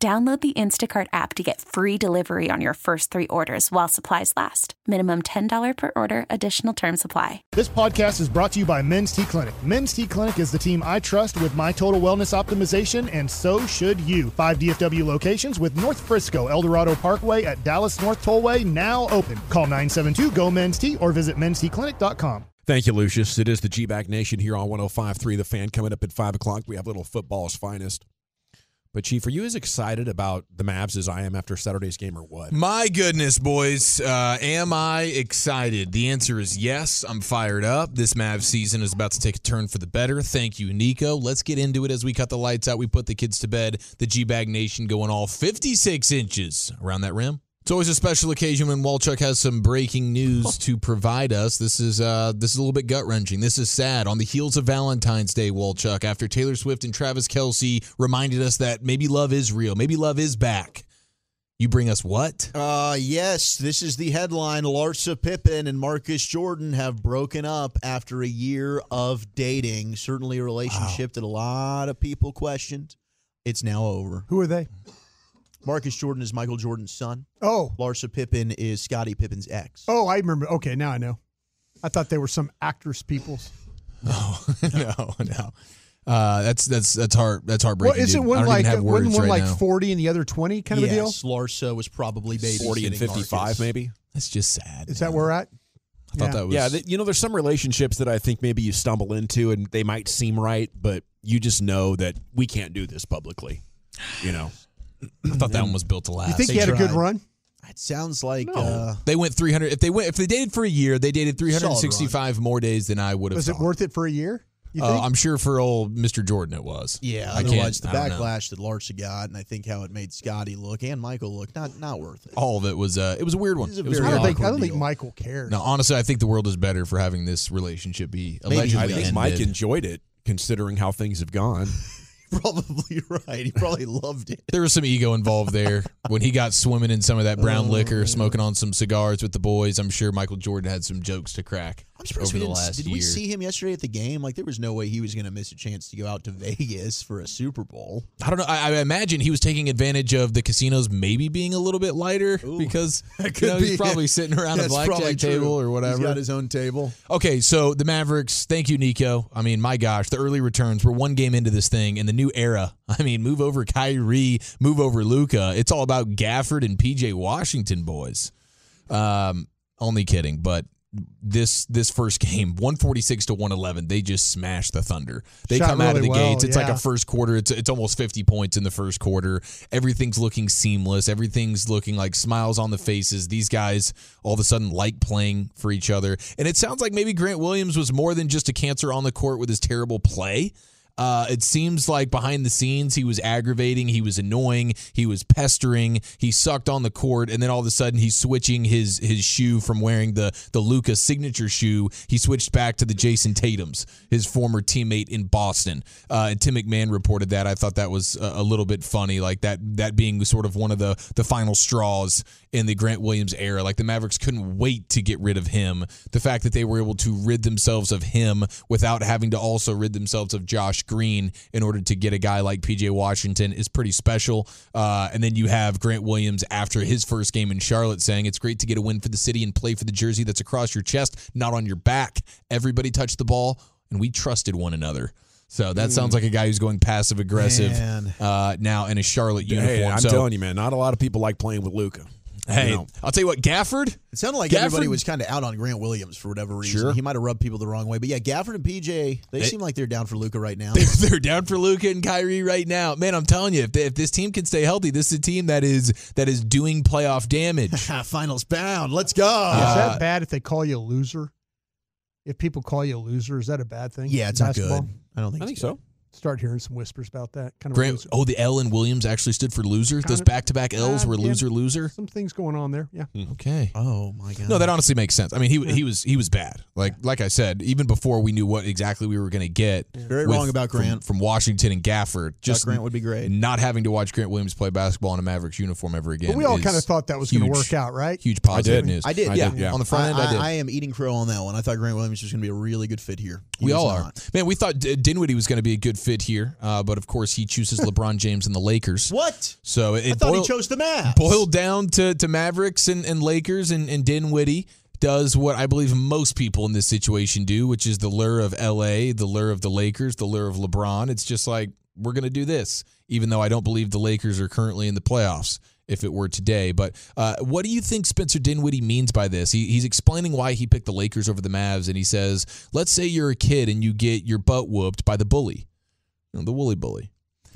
Download the Instacart app to get free delivery on your first three orders while supplies last. Minimum $10 per order, additional term supply. This podcast is brought to you by Men's T Clinic. Men's T Clinic is the team I trust with my total wellness optimization, and so should you. Five DFW locations with North Frisco, Eldorado Parkway at Dallas North Tollway now open. Call 972 GO Men's T or visit mensteclinic.com. Thank you, Lucius. It is the G Bag Nation here on 105.3 The Fan. Coming up at 5 o'clock, we have little football's finest. But, Chief, are you as excited about the Mavs as I am after Saturday's game or what? My goodness, boys. Uh, am I excited? The answer is yes. I'm fired up. This Mavs season is about to take a turn for the better. Thank you, Nico. Let's get into it as we cut the lights out. We put the kids to bed. The G Bag Nation going all 56 inches around that rim. It's always a special occasion when Walchuk has some breaking news to provide us. This is uh, this is a little bit gut wrenching. This is sad. On the heels of Valentine's Day, Walchuk, after Taylor Swift and Travis Kelce reminded us that maybe love is real, maybe love is back. You bring us what? Uh, yes, this is the headline. Larsa Pippen and Marcus Jordan have broken up after a year of dating. Certainly a relationship that a lot of people questioned. It's now over. Who are they? Marcus Jordan is Michael Jordan's son. Oh, Larsa Pippen is Scottie Pippen's ex. oh, I remember. Okay, now I know. I thought they were some actress peoples. Oh no, no. Uh, that's that's that's hard. That's heartbreaking. Well, isn't dude. One like even have one, right like now. forty and the other twenty kind of a deal? yes, Larsa was probably babysitting 40 and 55, maybe? That's just sad. Is that where we're at? I thought Yeah. that was. Yeah, th- you know, there's some relationships that I think maybe you stumble into and they might seem right, but you just know that we can't do this publicly. You know, I thought that one was built to last. You think they he had a good tried. run? It sounds like uh, They went 300. If they went, if they dated for a year, they dated 365 more days than I would have. Was it thought. worth it for a year? You Uh. I'm sure for old Mr. Jordan it was. yeah. I Otherwise, can't. the I don't know. backlash that Larsa got, and I think how it made Scottie look and Michael look, not not worth it. All of it was. Uh, it was a weird one. This is a It was a I very weird don't think I don't think deal. Michael cares. No, honestly, I think the world is better for having this relationship be Maybe allegedly I think ended. Mike enjoyed it considering how things have gone. Probably right. He probably loved it. There was some ego involved there when he got swimming in some of that brown Oh, liquor, smoking on some cigars with the boys. I'm sure Michael Jordan had some jokes to crack I'm surprised we didn't. last Did year. we see him yesterday at the game? Like there was no way he was going to miss a chance to go out to Vegas for a Super Bowl. I don't know. I, I imagine he was taking advantage of the casinos maybe being a little bit lighter Ooh. because you know, he's probably sitting around a That's blackjack table or whatever. He's got his own table. Okay, so the Mavericks, thank you, Nico. I mean, my gosh, the early returns. We're one game into this thing in the new era. I mean, move over Kyrie, move over Luka. It's all about Gafford and PJ Washington, boys. Um, only kidding, but this this first game, one forty six to one eleven, they just smashed the Thunder. They Shot come out of the well, gates. It's like a first quarter. It's it's almost fifty points in the first quarter. Everything's looking seamless. Everything's looking like smiles on the faces. These guys all of a sudden like playing for each other. And it sounds like maybe Grant Williams was more than just a cancer on the court with his terrible play. Uh, it seems like behind the scenes he was aggravating, he was annoying, he was pestering, he sucked on the court, and then all of a sudden he's switching his his shoe from wearing the the Luka signature shoe. He switched back to the Jayson Tatum's, his former teammate in Boston. Uh, and Tim McMahon reported that. I thought that was a, a little bit funny, like that that being sort of one of the the final straws in the Grant Williams era. Like the Mavericks couldn't wait to get rid of him. The fact that they were able to rid themselves of him without having to also rid themselves of Josh Green in order to get a guy like PJ Washington is pretty special. Uh, and then you have Grant Williams after his first game in Charlotte saying it's great to get a win for the city and play for the jersey that's across your chest, not on your back. Everybody touched the ball, and we trusted one another. So that sounds like a guy who's going passive aggressive uh, now in a Charlotte uniform. Hey, I'm so, telling you, man, not a lot of people like playing with Luka. Hey, You know. I'll tell you what, Gafford. It sounded like Gafford- everybody was kind of out on Grant Williams for whatever reason. Sure. He might have rubbed people the wrong way, but yeah, Gafford and PJ, they, They- seem like they're down for Luka right now. They're down for Luka and Kyrie right now. Man, I'm telling you, if, they, if this team can stay healthy, this is a team that is that is doing playoff damage. Finals bound. Let's go. is Uh, that bad if they call you a loser? If people call you a loser, is that a bad thing? yeah, it's in not good. I don't think. I think it's so. Start hearing some whispers about that. Kind of Grant, oh, the L in Williams actually stood for loser. Those Kind of- back to back L's Uh, were yeah. loser, loser. some things going on there. Yeah. Okay. Oh my god. No, that honestly makes sense. I mean, he he was he was bad. Like like I said, even before we knew what exactly we were going to get. Very with- wrong about from- Grant. from, Washington and Gafford. Just Grant would be great. Not having to watch Grant Williams play basketball in a Mavericks uniform ever again. But we all kind of thought that was going to work out, right? Huge positive did. news. I did. I did, yeah. On the front end, I, did. I, am eating crow on that one. I thought Grant Williams was going to be a really good fit here. He we was all are. Man, we thought Dinwiddie was going to be a good fit here, uh, but of course he chooses LeBron James and the Lakers. What? So it I thought boiled, he chose the Mavs. boiled down to, to Mavericks and, and Lakers, and, and Dinwiddie does what I believe most people in this situation do, which is the lure of LA, the lure of the Lakers, the lure of LeBron. It's just like, we're going to do this, even though I don't believe the Lakers are currently in the playoffs if it were today. But uh, what do you think Spencer Dinwiddie means by this? He, he's explaining why he picked the Lakers over the Mavs, and he says, let's say you're a kid and you get your butt whooped by the bully, the woolly bully.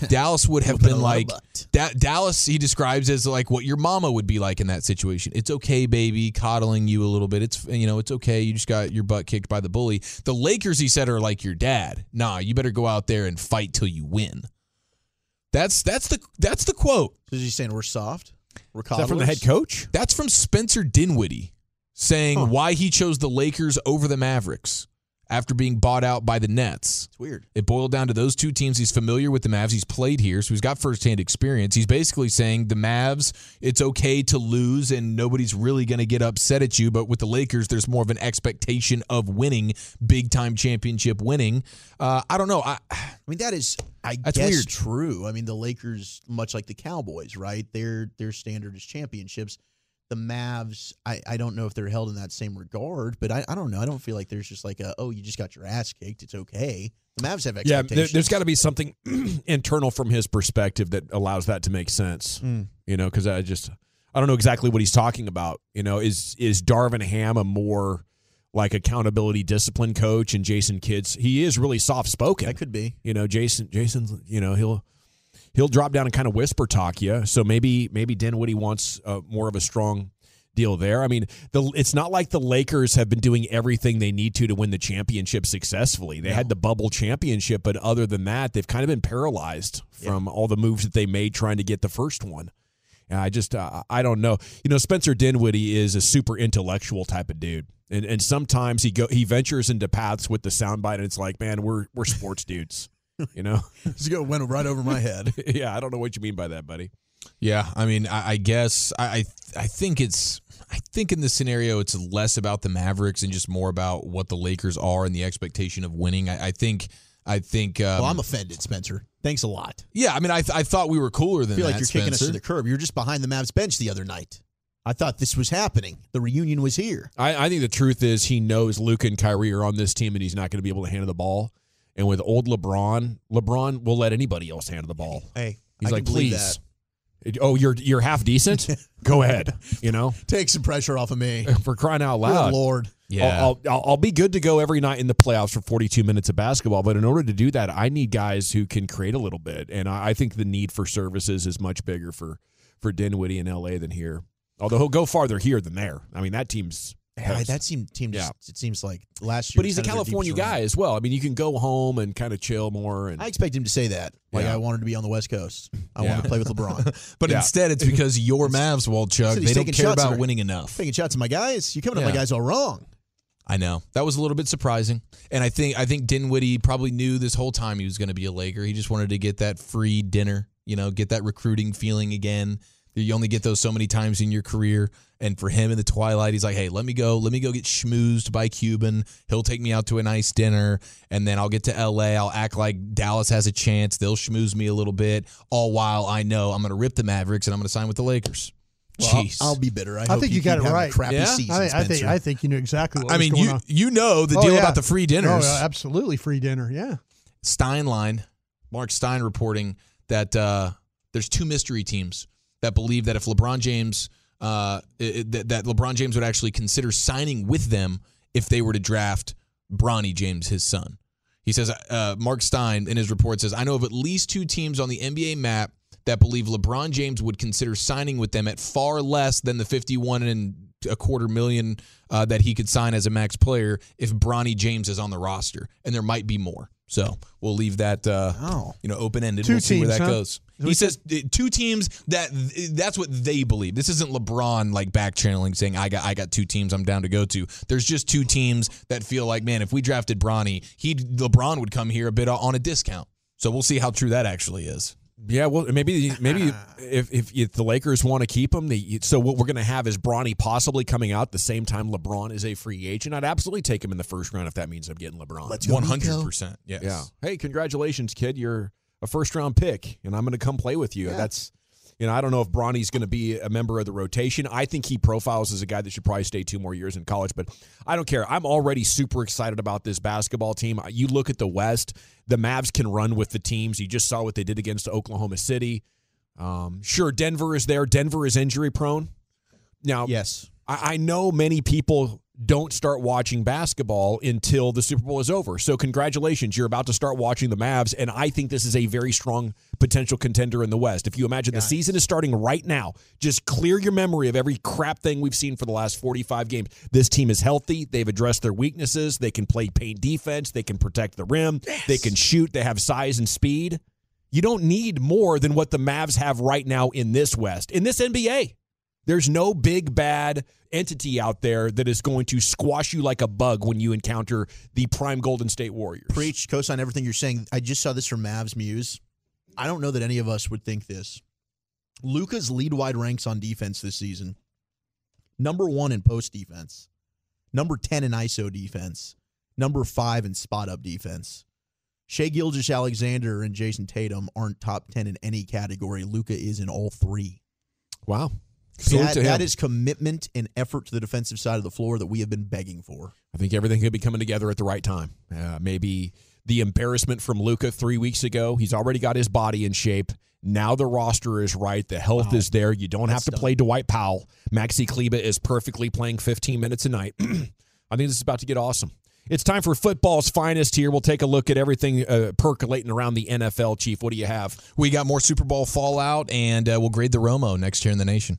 Dallas would have been a lot of like butt. Da- Dallas. He describes as like what your mama would be like in that situation. It's okay, baby, coddling you a little bit. It's you know, it's okay. You just got your butt kicked by the bully. The Lakers, he said, are like your dad. Nah, you better go out there and fight till you win. That's that's the that's the quote. So is he saying we're soft? We're Is that from the head coach? That's from Spencer Dinwiddie saying why he chose the Lakers over the Mavericks after being bought out by the Nets. It's weird. It boiled down to those two teams. He's familiar with the Mavs. He's played here, so he's got firsthand experience. He's basically saying the Mavs, it's okay to lose and nobody's really going to get upset at you. But with the Lakers, there's more of an expectation of winning, big time championship winning. Uh, I don't know. I, I mean, that is, I That's guess, weird. true. I mean, the Lakers, much like the Cowboys, right? Their their standard is championships. The Mavs, I, I don't know if they're held in that same regard, but I, I don't know. I don't feel like there's just like a, oh, you just got your ass kicked. It's okay. The Mavs have Yeah, expectations. there, has got to be something internal from his perspective that allows that to make sense. Mm. You know, because I just I don't know exactly what he's talking about. You know, is is Darvin Ham a more like accountability discipline coach and Jason Kidd's? He is really soft spoken. That could be. You know, Jason Jason's you know he'll he'll drop down and kind of whisper talk you. So maybe maybe Dinwiddie wants uh, more of a strong deal there. I mean, the it's not like the Lakers have been doing everything they need to to win the championship successfully. They had the bubble championship, but other than that, they've kind of been paralyzed from all the moves that they made trying to get the first one. And I just uh, I don't know. You know, Spencer Dinwiddie is a super intellectual type of dude. And and sometimes he go he ventures into paths with the soundbite and it's like, man, we're we're sports dudes. You know? This go went right over my head. yeah, I don't know what you mean by that, buddy. Yeah, I mean, I, I guess I, I think it's I think in this scenario it's less about the Mavericks and just more about what the Lakers are and the expectation of winning. I, I think I think. Um, well, I'm offended, Spencer. Thanks a lot. yeah, I mean, I th- I thought we were cooler than I feel that. like you're kicking us Spencer. to the curb. You're just behind the Mavs bench the other night. I thought this was happening. The reunion was here. I, I think the truth is he knows Luke and Kyrie are on this team and he's not going to be able to handle the ball. And with old LeBron, LeBron will let anybody else handle the ball. Hey, He's I like, can believe please. Oh, you're you're half decent. Go ahead. You know. Take some pressure off of me. for crying out Good loud. Lord. Yeah. I'll, I'll, I'll be good to go every night in the playoffs for 42 minutes of basketball. But in order to do that, I need guys who can create a little bit. And I, I think the need for services is much bigger for, for Dinwiddie in LA than here. Although he'll go farther here than there. I mean, that team's. That seem, team just, Yeah. it seems like last year. but he's a was kind of their California guy as well. I mean, you can go home and kind of chill more. And I expect him to say that. Like, Yeah. I wanted to be on the West Coast. I Yeah. want to play with LeBron. But Yeah. instead, it's because your Mavs, Walchuk, they don't care about winning enough. Taking shots at my guys. You're coming at my guys all wrong. I know that was a little bit surprising, and I think I think Dinwiddie probably knew this whole time he was going to be a Laker. He just wanted to get that free dinner, you know, get that recruiting feeling again. You only get those so many times in your career, and for him in the twilight, he's like, "Hey, let me go, let me go get schmoozed by Cuban. He'll take me out to a nice dinner, and then I'll get to L.A. I'll act like Dallas has a chance. They'll schmooze me a little bit, all while I know I'm going to rip the Mavericks and I'm going to sign with the Lakers." Well, I'll- Jeez. I'll, be bitter. I, I hope think you got keep it right. Crappy Yeah? season, I, I think I think you knew exactly what I was mean, going you on. you know the Oh, deal yeah. about the free dinners. Oh, absolutely free dinner. Yeah. Steinline, Mark Stein reporting that uh, there's two mystery teams that believe that if LeBron James, uh, it- that, that LeBron James would actually consider signing with them if they were to draft Bronny James, his son. He says, uh, Mark Stein in his report says, I know of at least two teams on the NBA map that believe LeBron James would consider signing with them at far less than the 51 and a quarter million uh, that he could sign as a max player if Bronny James is on the roster. And there might be more. So we'll leave that uh, Oh. you know open ended. We'll see where teams, that huh? goes. He says two teams that that's what they believe. This isn't LeBron like back channeling saying I got I got two teams I'm down to go to. There's just two teams that feel like man if we drafted Bronny, he LeBron would come here a bit on a discount. So we'll see how true that actually is. Yeah, well, maybe maybe ah. if, if if the Lakers want to keep him, they, so what we're going to have is Bronny possibly coming out the same time LeBron is a free agent. I'd absolutely take him in the first round if that means I'm getting LeBron. Let's go, hundred percent. Yes. Yeah. Hey, congratulations, kid. You're a first round pick, and I'm going to come play with you. That's, you know, I don't know if Bronny's going to be a member of the rotation. I think he profiles as a guy that should probably stay two more years in college, but I don't care. I'm already super excited about this basketball team. You look at the West, the Mavs can run with the teams. You just saw what they did against Oklahoma City. Um, sure, Denver is there. Denver is injury prone. Now, Yes. I, I know many people don't start watching basketball until the Super Bowl is over. So congratulations, you're about to start watching the Mavs, and I think this is a very strong potential contender in the West. If you imagine the season is starting right now, just clear your memory of every crap thing we've seen for the last 45 games. This team is healthy. They've addressed their weaknesses. They can play paint defense. They can protect the rim. They can shoot. They have size and speed. You don't need more than what the Mavs have right now in this West, in this NBA. There's no big bad entity out there that is going to squash you like a bug when you encounter the prime Golden State Warriors. Preach, co-sign everything you're saying. I just saw this from Mavs Muse. I don't know that any of us would think this. Luka's lead wide ranks on defense this season. Number one in post defense. Number 10 in ISO defense. Number five in spot up defense. Shai Gilgeous-Alexander and Jayson Tatum aren't top 10 in any category. Luka is in all three. Wow. Salute That, to him. that is commitment and effort to the defensive side of the floor that we have been begging for. I think everything could be coming together at the right time. Uh, maybe the embarrassment from Luka three weeks ago. He's already got his body in shape. Now the roster is right. The health is there. You don't have to play Dwight Powell. Maxi Kleber is perfectly playing 15 minutes a night. I think this is about to get awesome. It's time for football's finest here. We'll take a look at everything uh, percolating around the NFL, Chief. What do you have? We got more Super Bowl fallout, and uh, we'll grade the Romo next year in the nation.